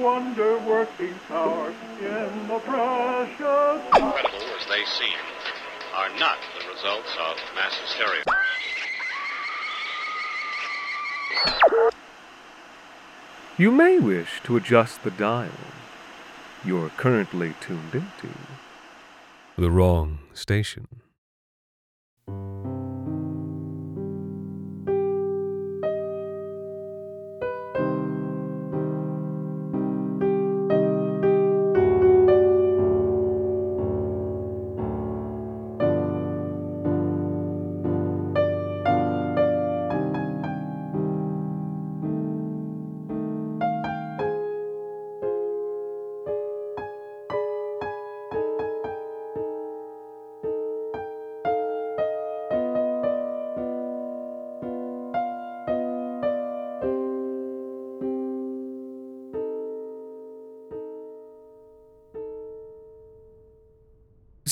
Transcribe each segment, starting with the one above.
Wonder working power in the precious. Incredible as they seem, are not the results of mass hysteria. You may wish to adjust the dial. You're currently tuned into the wrong station.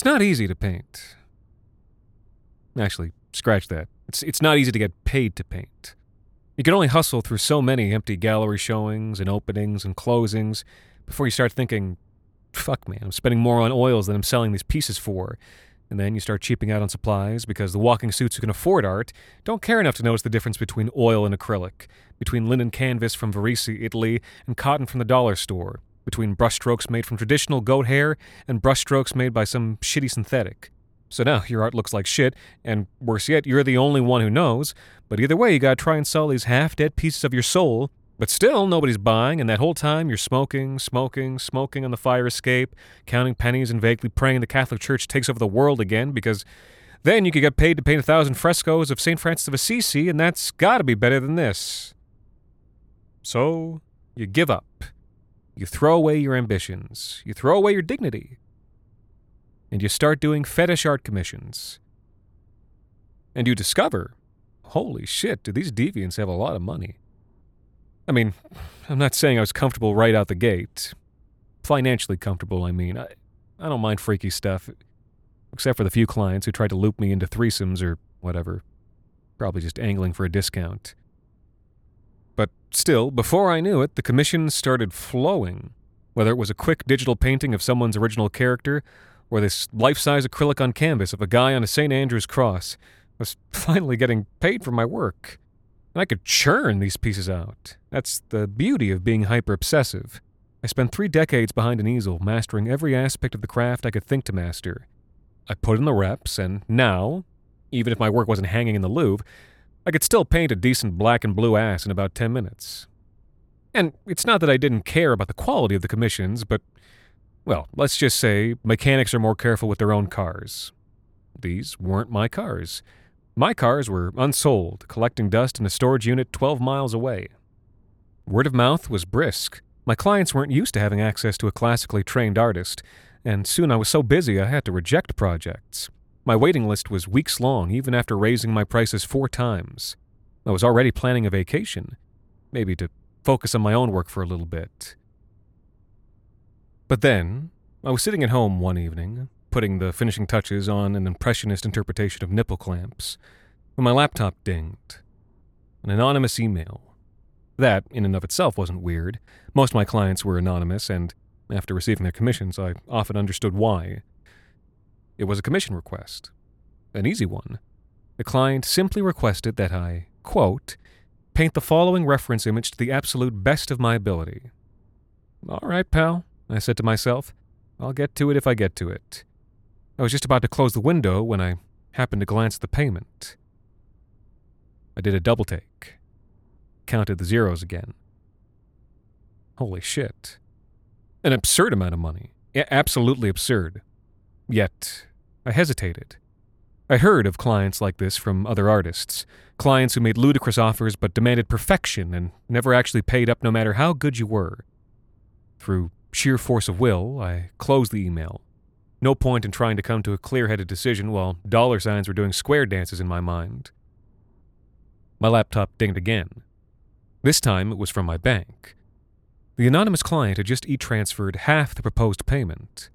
It's not easy to paint. Actually, scratch that. It's, it's not easy to get paid to paint. You can only hustle through so many empty gallery showings and openings and closings before you start thinking, fuck man, I'm spending more on oils than I'm selling these pieces for. And then you start cheaping out on supplies because the walking suits who can afford art don't care enough to notice the difference between oil and acrylic, between linen canvas from Varese, Italy, and cotton from the dollar store, between brushstrokes made from traditional goat hair and brushstrokes made by some shitty synthetic. So now your art looks like shit, and worse yet, you're the only one who knows. But either way, you gotta try and sell these half dead pieces of your soul. But still, nobody's buying, and that whole time you're smoking, smoking, smoking on the fire escape, counting pennies and vaguely praying the Catholic Church takes over the world again, because then you could get paid to paint a thousand frescoes of St. Francis of Assisi, and that's gotta be better than this. So, you give up. You throw away your ambitions. You throw away your dignity. And you start doing fetish art commissions. And you discover holy shit, do these deviants have a lot of money? I mean, I'm not saying I was comfortable right out the gate. Financially comfortable, I mean. I, I don't mind freaky stuff, except for the few clients who tried to loop me into threesomes or whatever. Probably just angling for a discount. But still, before I knew it, the commissions started flowing. Whether it was a quick digital painting of someone's original character, or this life size acrylic on canvas of a guy on a St. Andrew's cross, I was finally getting paid for my work. And I could churn these pieces out. That's the beauty of being hyper obsessive. I spent three decades behind an easel, mastering every aspect of the craft I could think to master. I put in the reps, and now, even if my work wasn't hanging in the Louvre, I could still paint a decent black and blue ass in about 10 minutes. And it's not that I didn't care about the quality of the commissions, but, well, let's just say mechanics are more careful with their own cars. These weren't my cars. My cars were unsold, collecting dust in a storage unit 12 miles away. Word of mouth was brisk. My clients weren't used to having access to a classically trained artist, and soon I was so busy I had to reject projects. My waiting list was weeks long, even after raising my prices four times. I was already planning a vacation, maybe to focus on my own work for a little bit. But then, I was sitting at home one evening, putting the finishing touches on an impressionist interpretation of nipple clamps, when my laptop dinged. An anonymous email. That, in and of itself, wasn't weird. Most of my clients were anonymous, and after receiving their commissions, I often understood why. It was a commission request. An easy one. The client simply requested that I, quote, paint the following reference image to the absolute best of my ability. All right, pal, I said to myself. I'll get to it if I get to it. I was just about to close the window when I happened to glance at the payment. I did a double take, counted the zeros again. Holy shit. An absurd amount of money. A- absolutely absurd. Yet, I hesitated. I heard of clients like this from other artists, clients who made ludicrous offers but demanded perfection and never actually paid up no matter how good you were. Through sheer force of will, I closed the email. No point in trying to come to a clear headed decision while dollar signs were doing square dances in my mind. My laptop dinged again. This time it was from my bank. The anonymous client had just e transferred half the proposed payment.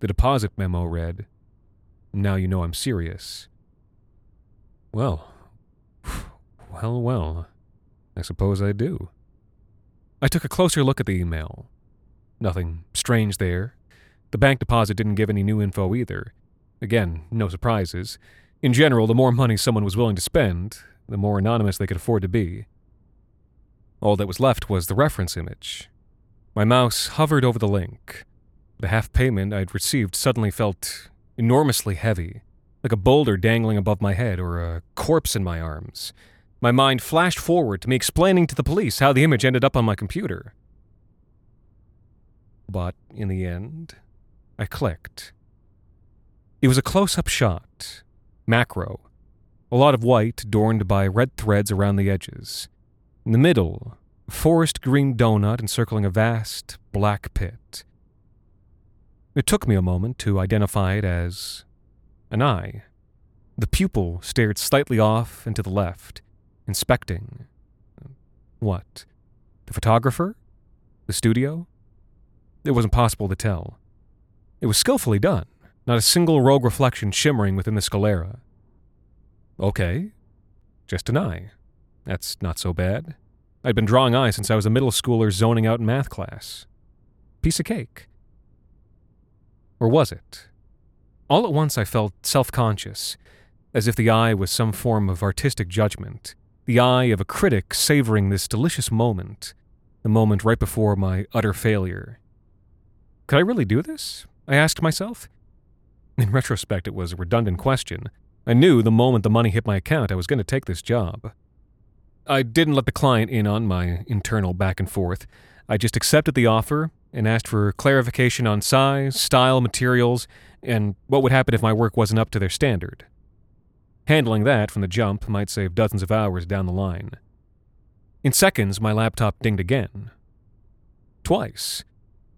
The deposit memo read, Now you know I'm serious. Well, well, well, I suppose I do. I took a closer look at the email. Nothing strange there. The bank deposit didn't give any new info either. Again, no surprises. In general, the more money someone was willing to spend, the more anonymous they could afford to be. All that was left was the reference image. My mouse hovered over the link. The half payment I'd received suddenly felt enormously heavy, like a boulder dangling above my head or a corpse in my arms. My mind flashed forward to me explaining to the police how the image ended up on my computer. But in the end, I clicked. It was a close up shot, macro, a lot of white adorned by red threads around the edges. In the middle, a forest green donut encircling a vast black pit. It took me a moment to identify it as an eye. The pupil stared slightly off and to the left, inspecting. Uh, what? The photographer? The studio? It was impossible to tell. It was skillfully done, not a single rogue reflection shimmering within the sclera. Okay, just an eye. That's not so bad. I'd been drawing eyes since I was a middle schooler zoning out in math class. Piece of cake. Or was it? All at once I felt self conscious, as if the eye was some form of artistic judgment, the eye of a critic savoring this delicious moment, the moment right before my utter failure. Could I really do this? I asked myself. In retrospect, it was a redundant question. I knew the moment the money hit my account I was going to take this job. I didn't let the client in on my internal back and forth. I just accepted the offer and asked for clarification on size, style, materials, and what would happen if my work wasn't up to their standard. Handling that from the jump might save dozens of hours down the line. In seconds, my laptop dinged again. Twice.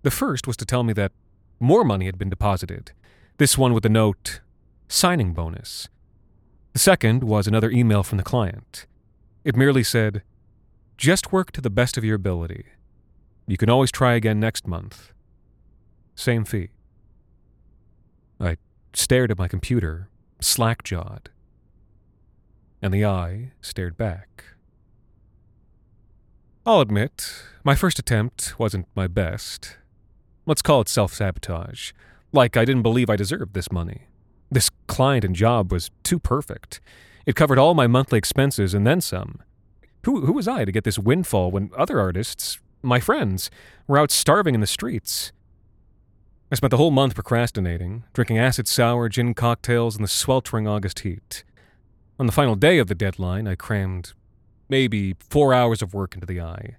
The first was to tell me that more money had been deposited, this one with the note, signing bonus. The second was another email from the client. It merely said, Just work to the best of your ability. You can always try again next month. Same fee. I stared at my computer, slack jawed, and the eye stared back. I'll admit, my first attempt wasn't my best. Let's call it self sabotage. Like I didn't believe I deserved this money. This client and job was too perfect. It covered all my monthly expenses and then some. Who, who was I to get this windfall when other artists, my friends, were out starving in the streets? I spent the whole month procrastinating, drinking acid sour gin cocktails in the sweltering August heat. On the final day of the deadline, I crammed maybe four hours of work into the eye.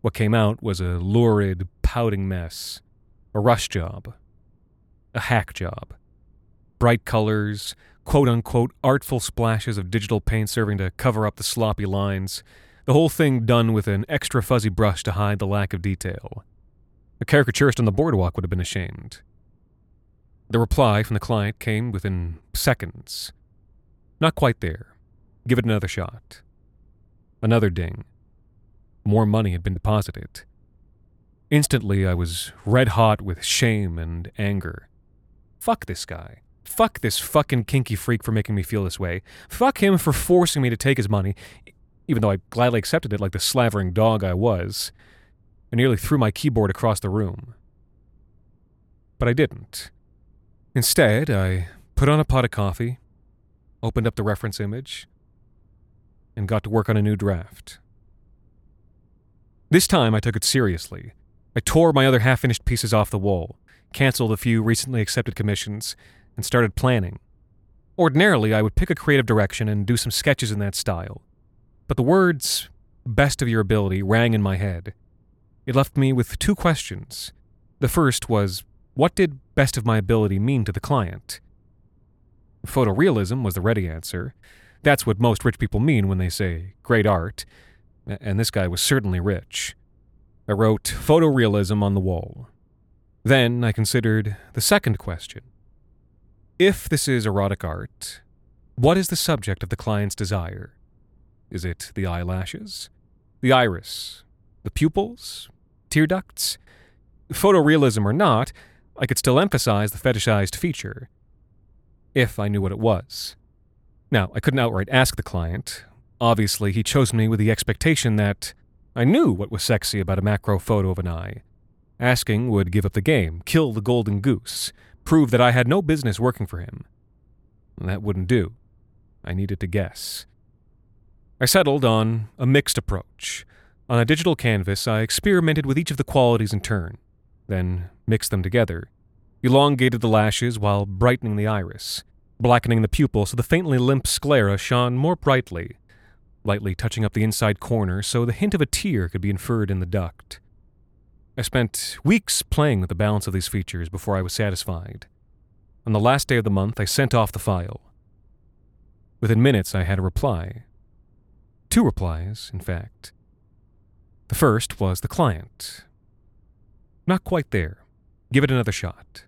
What came out was a lurid, pouting mess. A rush job. A hack job. Bright colors, quote unquote artful splashes of digital paint serving to cover up the sloppy lines, the whole thing done with an extra fuzzy brush to hide the lack of detail. A caricaturist on the boardwalk would have been ashamed. The reply from the client came within seconds. Not quite there. Give it another shot. Another ding. More money had been deposited. Instantly, I was red hot with shame and anger. Fuck this guy. Fuck this fucking kinky freak for making me feel this way. Fuck him for forcing me to take his money, even though I gladly accepted it like the slavering dog I was. I nearly threw my keyboard across the room. But I didn't. Instead, I put on a pot of coffee, opened up the reference image, and got to work on a new draft. This time I took it seriously. I tore my other half finished pieces off the wall, canceled a few recently accepted commissions, and started planning. Ordinarily, I would pick a creative direction and do some sketches in that style. But the words, best of your ability, rang in my head. It left me with two questions. The first was, what did best of my ability mean to the client? Photorealism was the ready answer. That's what most rich people mean when they say great art. And this guy was certainly rich. I wrote photorealism on the wall. Then I considered the second question. If this is erotic art, what is the subject of the client's desire? Is it the eyelashes? The iris? The pupils? Tear ducts? Photorealism or not, I could still emphasize the fetishized feature. If I knew what it was. Now, I couldn't outright ask the client. Obviously, he chose me with the expectation that I knew what was sexy about a macro photo of an eye. Asking would give up the game, kill the golden goose, prove that I had no business working for him. That wouldn't do. I needed to guess. I settled on a mixed approach. On a digital canvas, I experimented with each of the qualities in turn, then mixed them together, elongated the lashes while brightening the iris, blackening the pupil so the faintly limp sclera shone more brightly, lightly touching up the inside corner so the hint of a tear could be inferred in the duct. I spent weeks playing with the balance of these features before I was satisfied. On the last day of the month, I sent off the file. Within minutes, I had a reply. Two replies, in fact. The first was the client. Not quite there. Give it another shot.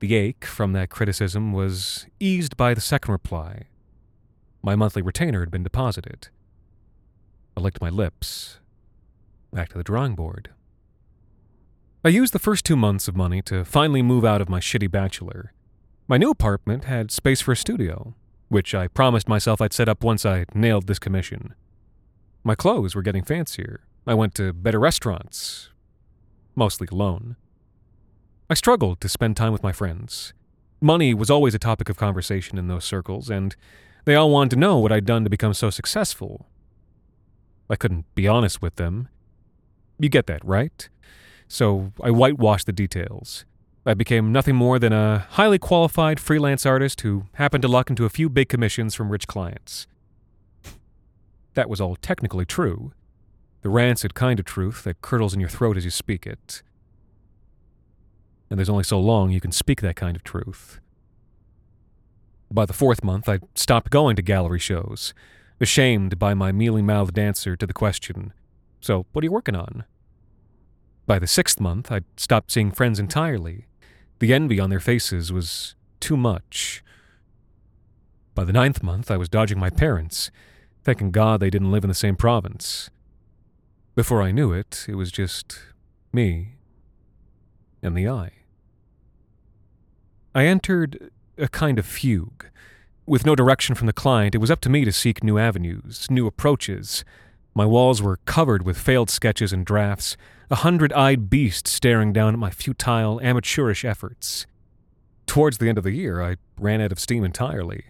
The ache from that criticism was eased by the second reply. My monthly retainer had been deposited. I licked my lips. Back to the drawing board. I used the first two months of money to finally move out of my shitty bachelor. My new apartment had space for a studio, which I promised myself I'd set up once I nailed this commission. My clothes were getting fancier. I went to better restaurants, mostly alone. I struggled to spend time with my friends. Money was always a topic of conversation in those circles, and they all wanted to know what I'd done to become so successful. I couldn't be honest with them. You get that, right? So I whitewashed the details. I became nothing more than a highly qualified freelance artist who happened to luck into a few big commissions from rich clients. That was all technically true. The rancid kind of truth that curdles in your throat as you speak it and there's only so long you can speak that kind of truth. By the fourth month, I stopped going to gallery shows, ashamed by my mealy mouthed answer to the question, So, what are you working on? By the sixth month, I'd stopped seeing friends entirely. The envy on their faces was too much. By the ninth month, I was dodging my parents, thanking God they didn't live in the same province. Before I knew it, it was just me and the eye. I entered a kind of fugue. With no direction from the client, it was up to me to seek new avenues, new approaches. My walls were covered with failed sketches and drafts, a hundred eyed beast staring down at my futile, amateurish efforts. Towards the end of the year, I ran out of steam entirely.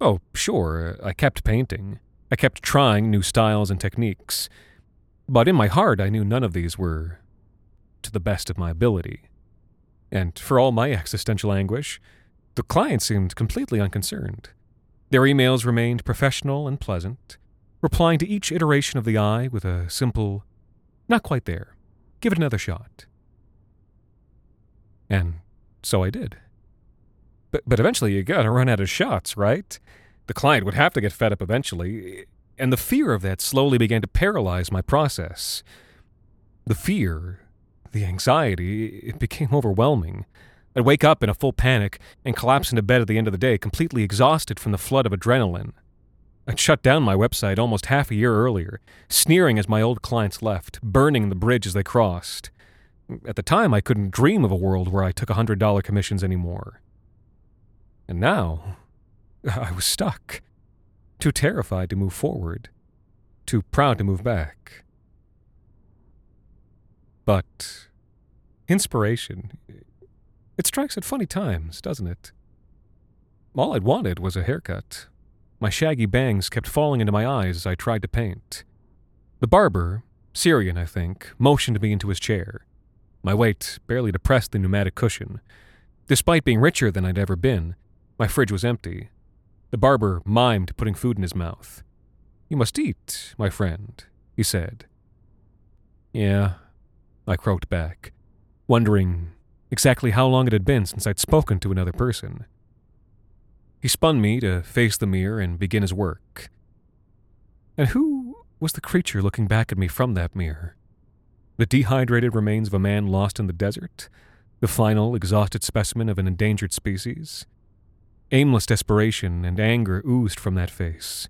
Oh, sure, I kept painting. I kept trying new styles and techniques. But in my heart, I knew none of these were to the best of my ability. And for all my existential anguish, the client seemed completely unconcerned. Their emails remained professional and pleasant, replying to each iteration of the eye with a simple, not quite there, give it another shot. And so I did. But, but eventually you gotta run out of shots, right? The client would have to get fed up eventually, and the fear of that slowly began to paralyze my process. The fear the anxiety, it became overwhelming. I'd wake up in a full panic and collapse into bed at the end of the day, completely exhausted from the flood of adrenaline. I'd shut down my website almost half a year earlier, sneering as my old clients left, burning the bridge as they crossed. At the time, I couldn't dream of a world where I took $100 commissions anymore. And now, I was stuck. Too terrified to move forward. Too proud to move back. But inspiration, it strikes at funny times, doesn't it? All I'd wanted was a haircut. My shaggy bangs kept falling into my eyes as I tried to paint. The barber, Syrian, I think, motioned me into his chair. My weight barely depressed the pneumatic cushion. Despite being richer than I'd ever been, my fridge was empty. The barber mimed putting food in his mouth. You must eat, my friend, he said. Yeah, I croaked back, wondering exactly how long it had been since I'd spoken to another person. He spun me to face the mirror and begin his work. And who was the creature looking back at me from that mirror? The dehydrated remains of a man lost in the desert? The final, exhausted specimen of an endangered species? Aimless desperation and anger oozed from that face.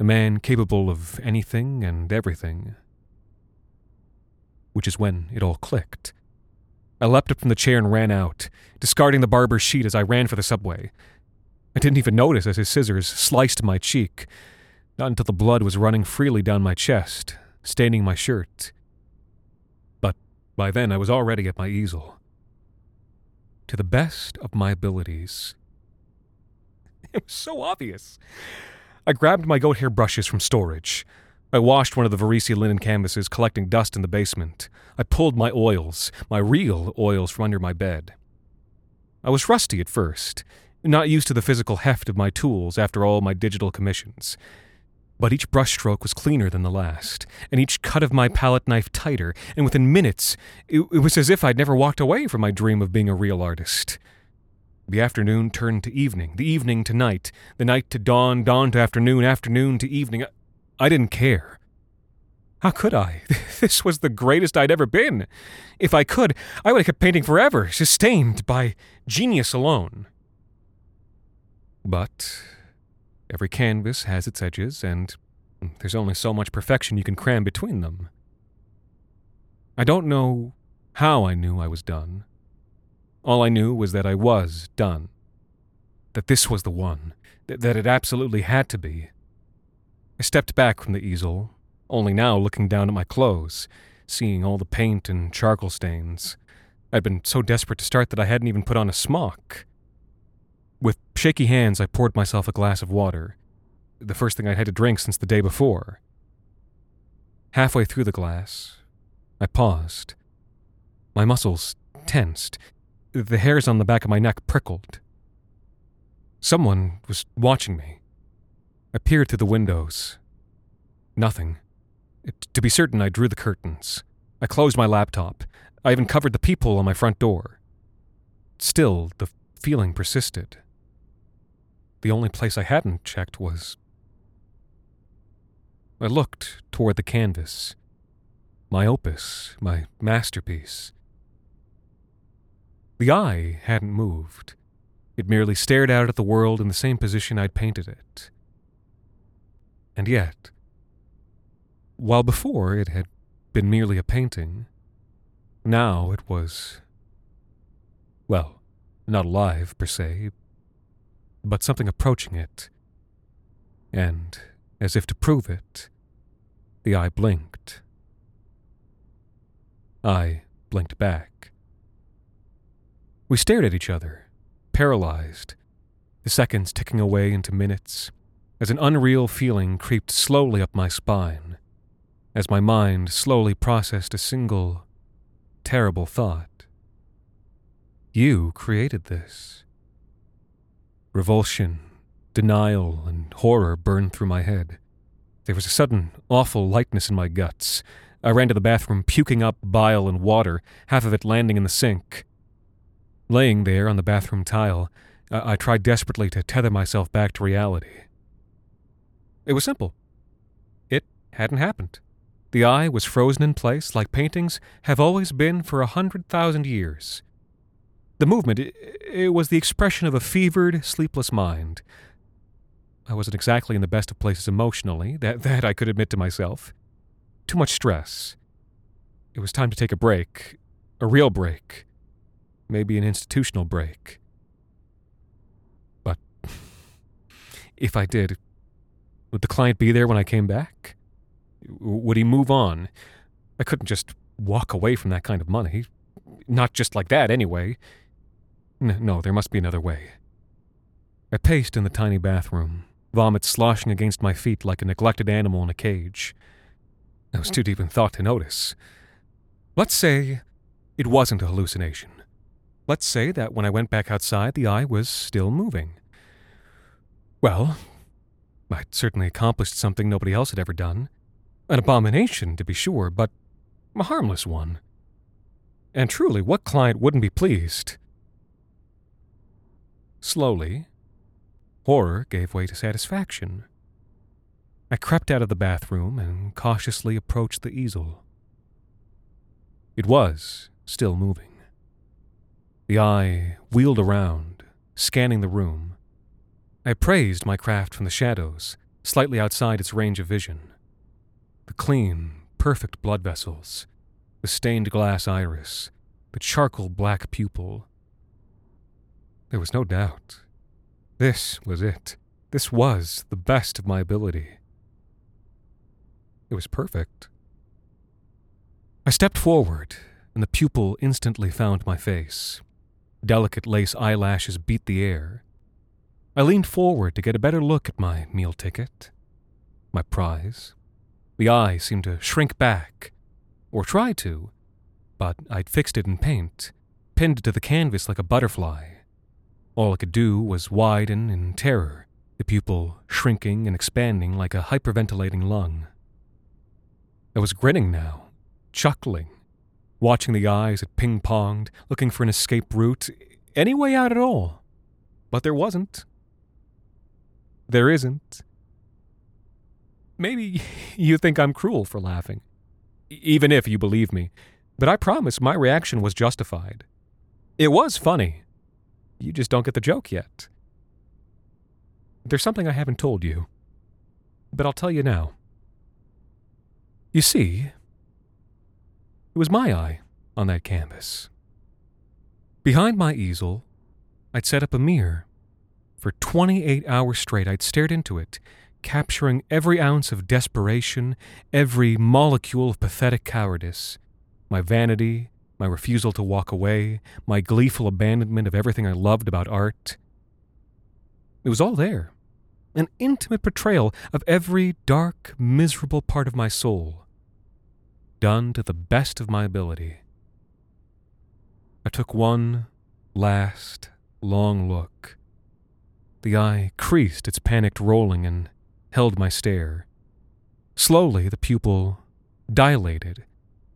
A man capable of anything and everything which is when it all clicked. I leapt up from the chair and ran out, discarding the barber's sheet as I ran for the subway. I didn't even notice as his scissors sliced my cheek, not until the blood was running freely down my chest, staining my shirt. But by then I was already at my easel. To the best of my abilities. It was so obvious. I grabbed my goat hair brushes from storage. I washed one of the Varese linen canvases collecting dust in the basement. I pulled my oils, my real oils, from under my bed. I was rusty at first, not used to the physical heft of my tools after all my digital commissions. But each brushstroke was cleaner than the last, and each cut of my palette knife tighter, and within minutes, it, it was as if I'd never walked away from my dream of being a real artist. The afternoon turned to evening, the evening to night, the night to dawn, dawn to afternoon, afternoon to evening. I, I didn't care. How could I? This was the greatest I'd ever been. If I could, I would have kept painting forever, sustained by genius alone. But every canvas has its edges, and there's only so much perfection you can cram between them. I don't know how I knew I was done. All I knew was that I was done. That this was the one. Th- that it absolutely had to be. I stepped back from the easel, only now looking down at my clothes, seeing all the paint and charcoal stains. I'd been so desperate to start that I hadn't even put on a smock. With shaky hands, I poured myself a glass of water, the first thing I'd had to drink since the day before. Halfway through the glass, I paused. My muscles tensed. The hairs on the back of my neck prickled. Someone was watching me. I peered through the windows. Nothing. To be certain, I drew the curtains. I closed my laptop. I even covered the peephole on my front door. Still, the feeling persisted. The only place I hadn't checked was. I looked toward the canvas. My opus, my masterpiece. The eye hadn't moved. It merely stared out at the world in the same position I'd painted it. And yet, while before it had been merely a painting, now it was. Well, not alive per se, but something approaching it. And, as if to prove it, the eye blinked. I blinked back. We stared at each other, paralyzed, the seconds ticking away into minutes, as an unreal feeling creeped slowly up my spine, as my mind slowly processed a single, terrible thought. You created this. Revulsion, denial, and horror burned through my head. There was a sudden, awful lightness in my guts. I ran to the bathroom, puking up bile and water, half of it landing in the sink. Laying there on the bathroom tile, I, I tried desperately to tether myself back to reality. It was simple. It hadn't happened. The eye was frozen in place like paintings have always been for a hundred thousand years. The movement, it, it was the expression of a fevered, sleepless mind. I wasn't exactly in the best of places emotionally, that, that I could admit to myself. Too much stress. It was time to take a break. A real break. Maybe an institutional break. But if I did, would the client be there when I came back? Would he move on? I couldn't just walk away from that kind of money. Not just like that, anyway. N- no, there must be another way. I paced in the tiny bathroom, vomit sloshing against my feet like a neglected animal in a cage. I was too deep in thought to notice. Let's say it wasn't a hallucination. Let's say that when I went back outside, the eye was still moving. Well, I'd certainly accomplished something nobody else had ever done. An abomination, to be sure, but a harmless one. And truly, what client wouldn't be pleased? Slowly, horror gave way to satisfaction. I crept out of the bathroom and cautiously approached the easel. It was still moving. The eye wheeled around, scanning the room. I praised my craft from the shadows, slightly outside its range of vision. The clean, perfect blood vessels, the stained glass iris, the charcoal black pupil, there was no doubt. This was it. This was the best of my ability. It was perfect. I stepped forward, and the pupil instantly found my face. Delicate lace eyelashes beat the air. I leaned forward to get a better look at my meal ticket, my prize. The eye seemed to shrink back, or try to, but I'd fixed it in paint, pinned to the canvas like a butterfly. All I could do was widen in terror, the pupil shrinking and expanding like a hyperventilating lung. I was grinning now, chuckling, watching the eyes that ping ponged, looking for an escape route, any way out at all. But there wasn't. There isn't. Maybe you think I'm cruel for laughing, even if you believe me, but I promise my reaction was justified. It was funny. You just don't get the joke yet. There's something I haven't told you, but I'll tell you now. You see, it was my eye on that canvas. Behind my easel, I'd set up a mirror. For 28 hours straight, I'd stared into it, capturing every ounce of desperation, every molecule of pathetic cowardice, my vanity, my refusal to walk away, my gleeful abandonment of everything I loved about art. It was all there, an intimate portrayal of every dark, miserable part of my soul, done to the best of my ability. I took one last, long look. The eye creased its panicked rolling and held my stare. Slowly, the pupil dilated,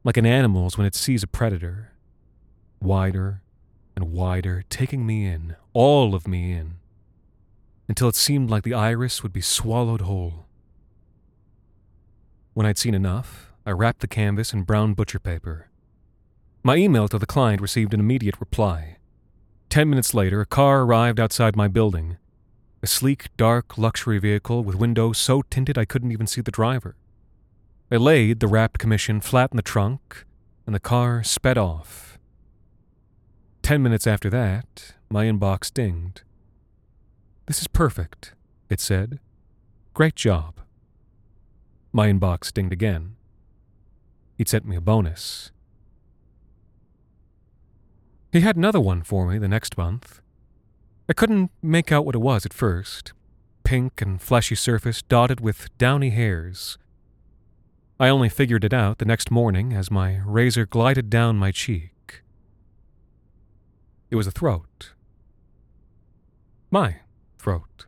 like an animal's when it sees a predator. Wider and wider, taking me in, all of me in, until it seemed like the iris would be swallowed whole. When I'd seen enough, I wrapped the canvas in brown butcher paper. My email to the client received an immediate reply. Ten minutes later, a car arrived outside my building. A sleek, dark luxury vehicle with windows so tinted I couldn't even see the driver. I laid the wrapped commission flat in the trunk, and the car sped off. Ten minutes after that, my inbox dinged. This is perfect, it said. Great job. My inbox dinged again. He'd sent me a bonus. He had another one for me the next month. I couldn't make out what it was at first pink and fleshy surface dotted with downy hairs. I only figured it out the next morning as my razor glided down my cheek. It was a throat. My throat.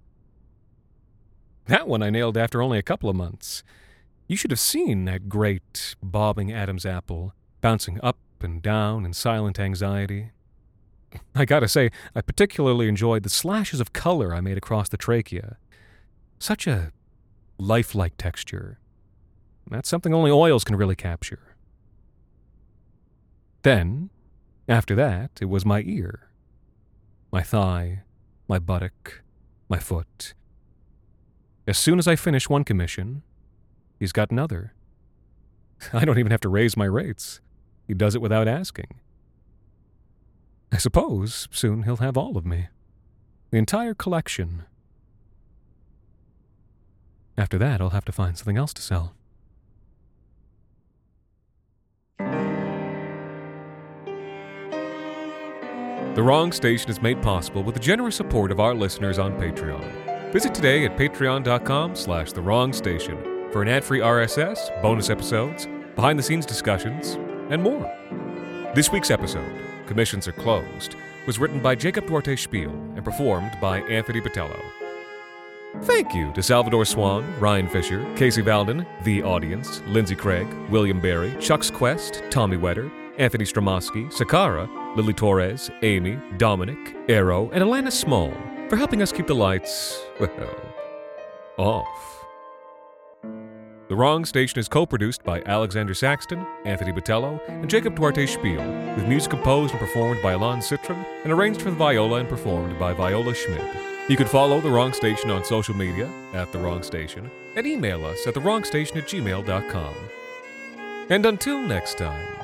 That one I nailed after only a couple of months. You should have seen that great, bobbing Adam's apple, bouncing up and down in silent anxiety. I gotta say, I particularly enjoyed the slashes of color I made across the trachea. Such a lifelike texture. That's something only oils can really capture. Then, after that, it was my ear, my thigh, my buttock, my foot. As soon as I finish one commission, he's got another. I don't even have to raise my rates. He does it without asking. I suppose soon he'll have all of me. The entire collection. After that, I'll have to find something else to sell. The Wrong Station is made possible with the generous support of our listeners on Patreon. Visit today at patreon.com slash the wrong station for an ad-free RSS, bonus episodes, behind-the-scenes discussions, and more. This week's episode, Commissions Are Closed, was written by Jacob Duarte Spiel and performed by Anthony Botelho. Thank you to Salvador Swan, Ryan Fisher, Casey Valden, The Audience, Lindsay Craig, William Barry, Chuck's Quest, Tommy Wetter, Anthony Stromoski, Sakara, Lily Torres, Amy, Dominic, Arrow, and Alana Small for helping us keep the lights, well, off. The Wrong Station is co produced by Alexander Saxton, Anthony Botelho, and Jacob Duarte Spiel, with music composed and performed by Alon Citron and arranged for the viola and performed by Viola Schmidt. You can follow The Wrong Station on social media at The Wrong Station and email us at thewrongstation at gmail.com. And until next time,